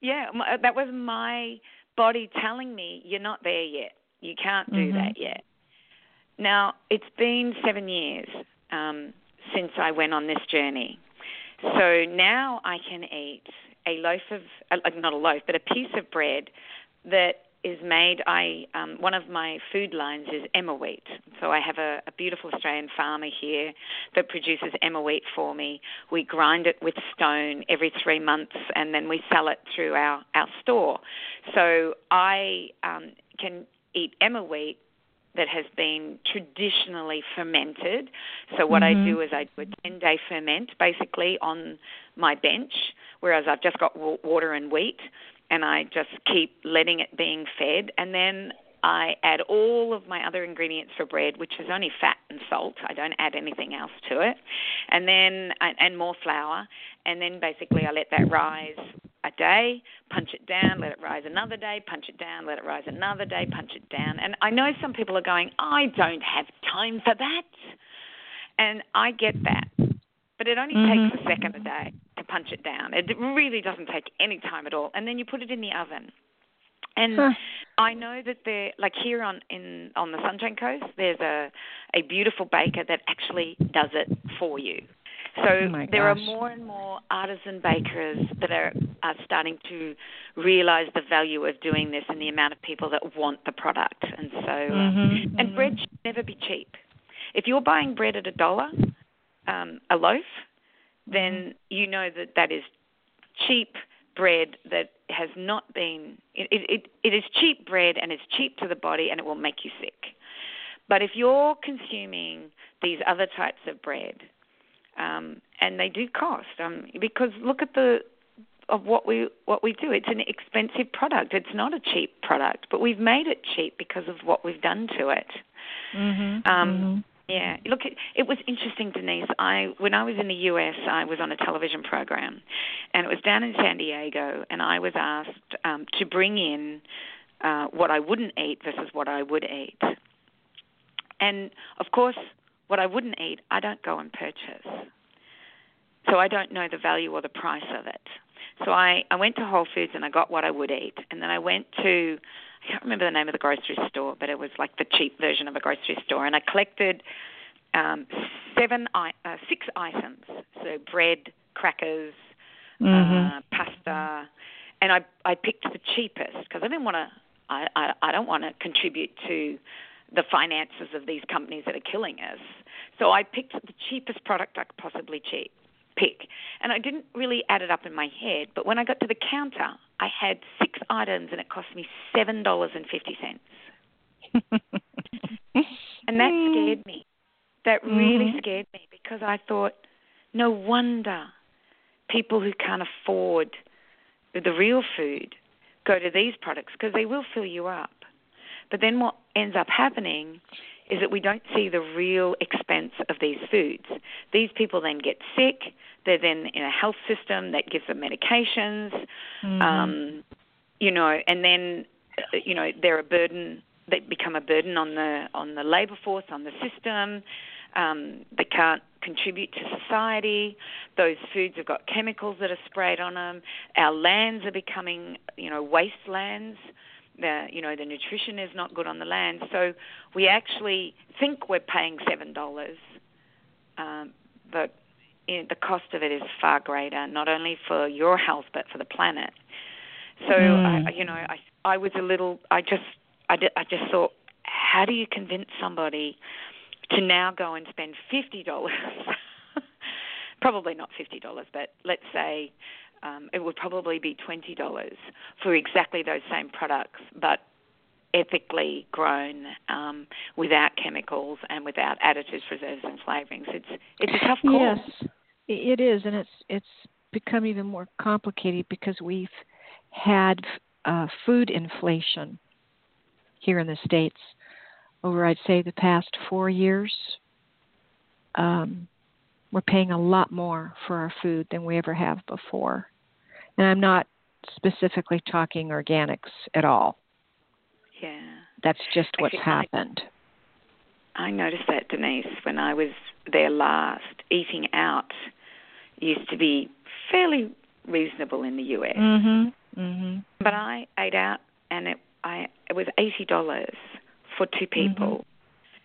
yeah my, that was my body telling me you're not there yet. You can't do mm-hmm. that yet. Now it's been seven years um, since I went on this journey, so now I can eat a loaf of uh, not a loaf, but a piece of bread that is made. I um, one of my food lines is Emmer wheat. So I have a, a beautiful Australian farmer here that produces Emmer wheat for me. We grind it with stone every three months, and then we sell it through our our store. So I um, can eat emmer wheat that has been traditionally fermented. So what mm-hmm. I do is I do a 10 day ferment basically on my bench, whereas I've just got water and wheat and I just keep letting it being fed. And then I add all of my other ingredients for bread, which is only fat and salt. I don't add anything else to it. And then, and more flour. And then basically I let that rise a day, punch it down, let it rise another day, punch it down, let it rise another day, punch it down. And I know some people are going, I don't have time for that. And I get that. But it only mm-hmm. takes a second a day to punch it down. It really doesn't take any time at all. And then you put it in the oven. And huh. I know that there, like here on in on the Sunshine Coast, there's a a beautiful baker that actually does it for you. So oh there are more and more artisan bakers that are, are starting to realize the value of doing this and the amount of people that want the product. And so, uh, mm-hmm. and mm-hmm. bread should never be cheap. If you're buying bread at a dollar, um, a loaf, then mm-hmm. you know that that is cheap bread that has not been it, it, it is cheap bread and it's cheap to the body and it will make you sick. But if you're consuming these other types of bread, um, and they do cost, um, because look at the of what we what we do. It's an expensive product. It's not a cheap product, but we've made it cheap because of what we've done to it. Mm-hmm. Um, mm-hmm. Yeah, look, it, it was interesting, Denise. I when I was in the U.S., I was on a television program, and it was down in San Diego, and I was asked um, to bring in uh, what I wouldn't eat versus what I would eat. And of course, what I wouldn't eat, I don't go and purchase. So I don't know the value or the price of it. So I, I went to Whole Foods and I got what I would eat. And then I went to I can't remember the name of the grocery store, but it was like the cheap version of a grocery store. And I collected um, seven, uh, six items, so bread, crackers, mm-hmm. uh, pasta, and I I picked the cheapest because I didn't want to. I, I I don't want to contribute to the finances of these companies that are killing us. So I picked the cheapest product I could possibly cheap, pick. And I didn't really add it up in my head, but when I got to the counter, I had six items and it cost me $7.50. and that scared me. That really mm-hmm. scared me because I thought, no wonder people who can't afford the real food go to these products because they will fill you up. But then what ends up happening is that we don't see the real expense of these foods. These people then get sick. They're then in a health system that gives them medications, mm-hmm. um, you know, and then you know they're a burden. They become a burden on the on the labour force, on the system. Um, they can't contribute to society. Those foods have got chemicals that are sprayed on them. Our lands are becoming, you know, wastelands the you know the nutrition is not good on the land. So we actually think we're paying seven dollars, um, but the cost of it is far greater, not only for your health but for the planet. So mm. I, you know, I I was a little. I just I, did, I just thought, how do you convince somebody to now go and spend fifty dollars? Probably not fifty dollars, but let's say um, it would probably be twenty dollars for exactly those same products, but ethically grown um, without chemicals and without additives, preservatives, and flavorings. It's it's a tough call. Yes, it is, and it's it's become even more complicated because we've had uh, food inflation here in the states over I'd say the past four years. Um, we're paying a lot more for our food than we ever have before, and I'm not specifically talking organics at all. Yeah, that's just what's Actually, happened. I, I noticed that Denise when I was there last. Eating out used to be fairly reasonable in the US. Mm-hmm. Mm-hmm. But I ate out and it I it was eighty dollars for two people.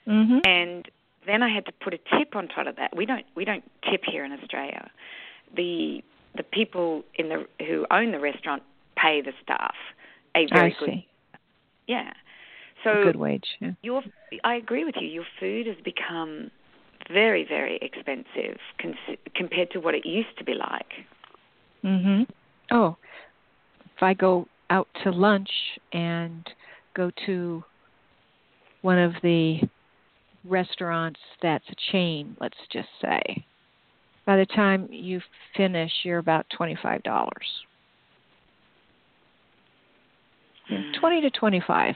Mm-hmm. And then I had to put a tip on top of that. We don't we don't tip here in Australia. The the people in the who own the restaurant pay the staff a very I good see. yeah. A So good wage. Yeah. your I agree with you. Your food has become very very expensive cons- compared to what it used to be like. Mhm. Oh, if I go out to lunch and go to one of the restaurants that's a chain, let's just say, by the time you finish, you're about twenty-five dollars. Mm. Twenty to twenty-five.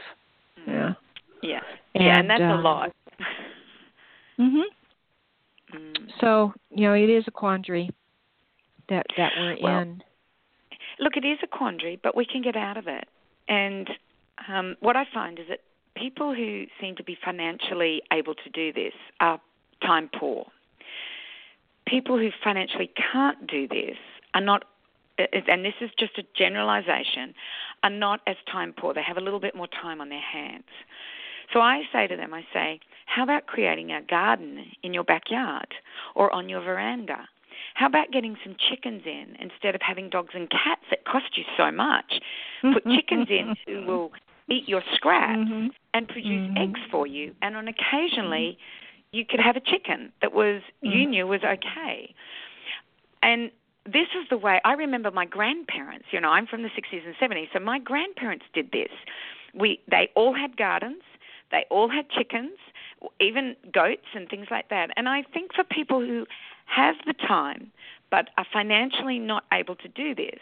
Yeah. Yeah. yeah, and that's a um, lot. Mhm. Mm. So you know, it is a quandary that that we're Well, in. Look, it is a quandary, but we can get out of it. And um, what I find is that people who seem to be financially able to do this are time poor. People who financially can't do this are not, and this is just a generalization, are not as time poor. They have a little bit more time on their hands. So I say to them, I say, how about creating a garden in your backyard or on your veranda? How about getting some chickens in instead of having dogs and cats that cost you so much? Put chickens in who will eat your scraps Mhm. and produce Mhm. eggs for you. And on occasionally, you could have a chicken that was you Mhm. knew was okay. And this is the way I remember my grandparents. You know, I'm from the 60s and 70s, so my grandparents did this. We they all had gardens. They all had chickens, even goats and things like that. And I think for people who have the time but are financially not able to do this,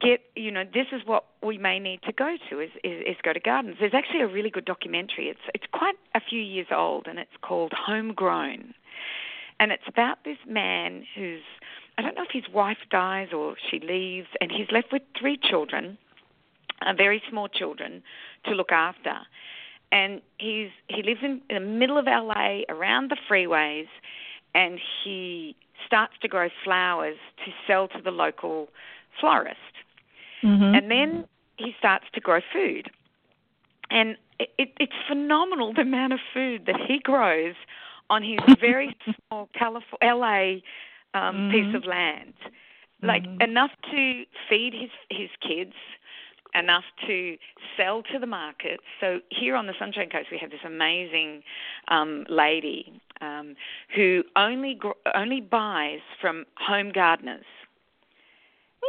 get you know this is what we may need to go to is, is is go to gardens. There's actually a really good documentary. It's it's quite a few years old and it's called Homegrown, and it's about this man who's I don't know if his wife dies or she leaves, and he's left with three children, uh, very small children, to look after. And he's he lives in, in the middle of LA, around the freeways, and he starts to grow flowers to sell to the local florist. Mhm. And then he starts to grow food. And it, it, it's phenomenal the amount of food that he grows on his very small California, LA um, Mhm. piece of land. Like Mhm. enough to feed his his kids, enough to sell to the market. So here on the Sunshine Coast, we have this amazing um, lady um, who only gr- only buys from home gardeners,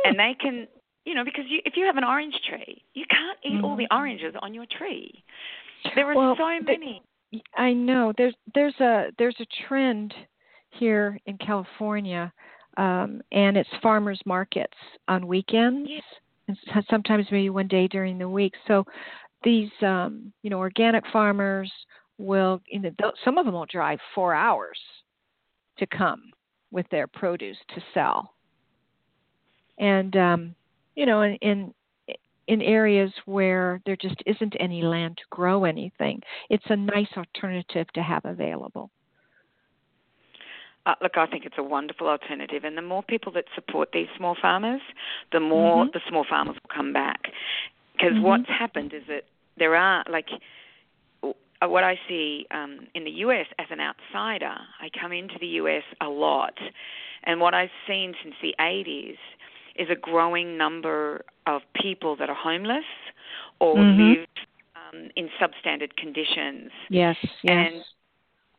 and they can, you know, because you, if you have an orange tree, you can't eat all the oranges on your tree. There are Well, so the- many. I know there's there's a there's a trend here in California, um, and it's farmers markets on weekends, Yeah. and sometimes maybe one day during the week. So these um, you know organic farmers will you know some of them will drive four hours to come with their produce to sell, and um, you know in, in in areas where there just isn't any land to grow anything, it's a nice alternative to have available. Uh, look, I think it's a wonderful alternative, and the more people that support these small farmers, the more Mhm. the small farmers will come back. Because Mhm. what's happened is that there are like uh, what I see um, in the US as an outsider. I come into the US a lot, and what I've seen since the 80s is a growing number of people that are homeless or Mhm. live um, in substandard conditions. Yes, yes. And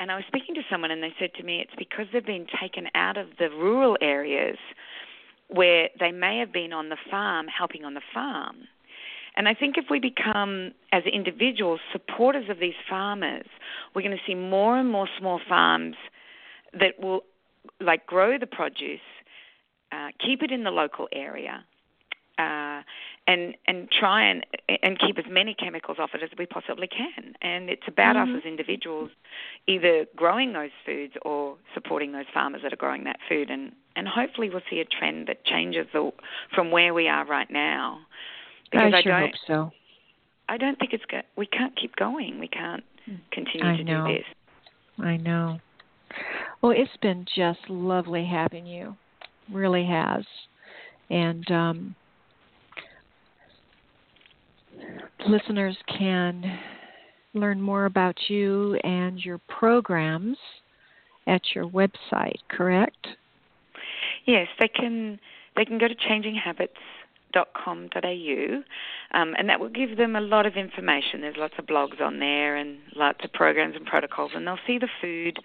and I was speaking to someone, and they said to me, it's because they've been taken out of the rural areas where they may have been on the farm, helping on the farm. And I think if we become, as individuals, supporters of these farmers, we're going to see more and more small farms that will, like, grow the produce, uh, keep it in the local area, uh, and and try and and keep as many chemicals off it as we possibly can. And it's about Mhm. us as individuals, either growing those foods or supporting those farmers that are growing that food. And and hopefully we'll see a trend that changes the, from where we are right now. Because I sure don't hope so. I don't think it's go- we can't keep going. We can't continue I to know. do this. I know. Well, it's been just lovely having you. Really has. And um, listeners can learn more about you and your programs at your website, correct? Yes, they can they can go to changinghabits.com.au um, and that will give them a lot of information. There's lots of blogs on there and lots of programs and protocols and they'll see the food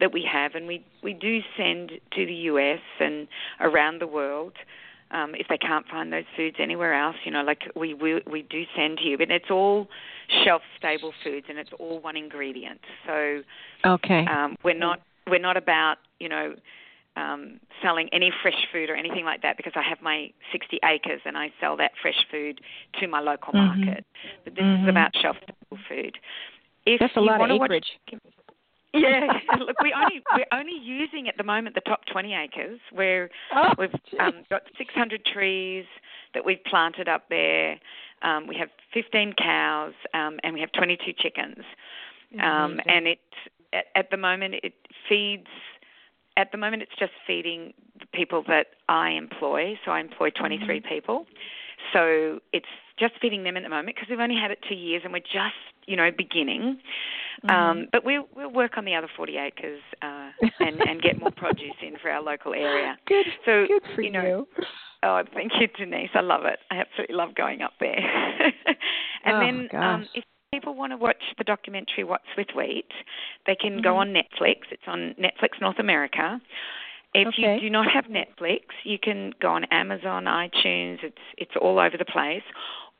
that we have and we, we do send to the US and around the world. Um, if they can't find those foods anywhere else, you know, like we, we we do send here, but it's all shelf stable foods and it's all one ingredient. So Okay. um, we're not we're not about you know um, selling any fresh food or anything like that because I have my 60 acres and I sell that fresh food to my local Mhm. market. But this Mhm. is about shelf stable food. If That's a lot of wanna watch- acreage. Yeah, look, we only we're only using at the moment the top 20 acres. Where Oh, we've um, got 600 trees that we've planted up there. Um, we have 15 cows um, and we have 22 chickens. Um, and it at, at the moment it feeds. At the moment, it's just feeding the people that I employ. So I employ 23 Mm-hmm. people. So it's just feeding them at the moment because we've only had it two years and we're just, you know, beginning. Mm-hmm. Um, but we'll we'll work on the other 40 acres uh, and and get more produce in for our local area. good, So good for you know, you. Oh, thank you, Denise. I love it. I absolutely love going up there. and Oh, then, um, gosh. if people want to watch the documentary What's with Wheat, they can go Mhm. on Netflix. It's on Netflix North America. If Okay. you do not have Netflix, you can go on Amazon, iTunes. It's it's all over the place.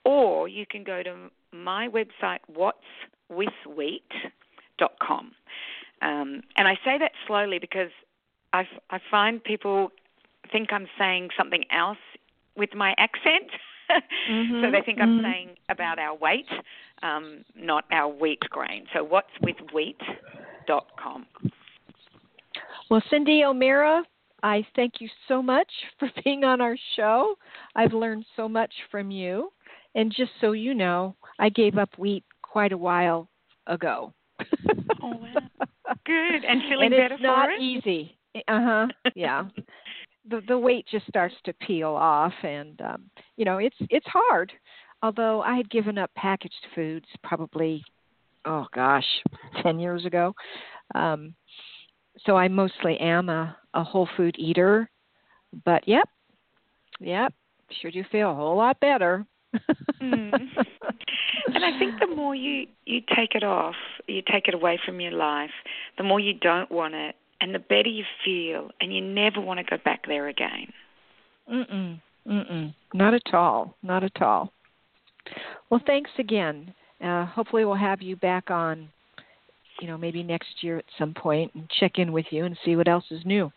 Or you can go to my website, what'swithwheat.com. Um, and I say that slowly because I, f- I find people think I'm saying something else with my accent. so Mhm, they think I'm mhm. saying about our weight, um, not our wheat grain. So what's with wheat.com. Well, Cyndi O'Meara, I thank you so much for being on our show. I've learned so much from you. And just so you know, I gave up wheat quite a while ago. Oh, wow. Good. And feeling and better it's not for it? easy. Uh huh. Yeah. the the weight just starts to peel off, and um, you know it's it's hard. Although I had given up packaged foods probably, oh gosh, ten years ago. Um, so I mostly am a, a whole food eater. But yep, yep, sure do feel a whole lot better. Mm. And I think the more you you take it off, you take it away from your life, the more you don't want it, and the better you feel, and you never want to go back there again. Mm-mm. Mm-mm. Not at all. Not at all. Well, thanks again. Uh, hopefully, we'll have you back on, you know, maybe next year at some point and check in with you and see what else is new.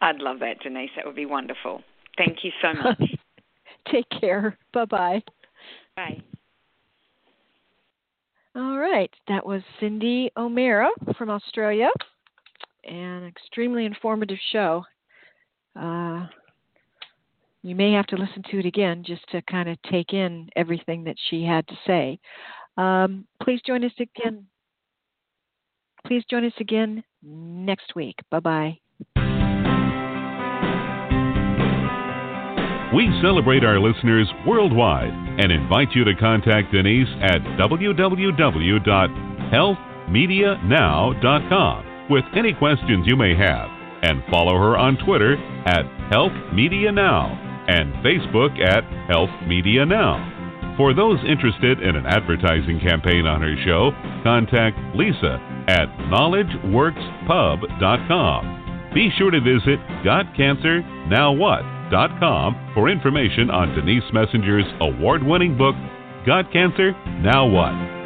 I'd love that, Denise. That would be wonderful. Thank you so much. Take care. Bye bye. Bye. All right. That was Cyndi O'Meara from Australia. An extremely informative show. Uh, you may have to listen to it again just to kind of take in everything that she had to say. Um, please join us again. Please join us again next week. Bye bye. We celebrate our listeners worldwide and invite you to contact Denise at www.healthmedianow.com with any questions you may have and follow her on Twitter at Health Media Now and Facebook at Health Media Now. For those interested in an advertising campaign on her show, contact Lisa at knowledgeworkspub.com. Be sure to visit GotCancerNowWhat.com for information on Denise Messenger's award winning book, Got Cancer? Now What?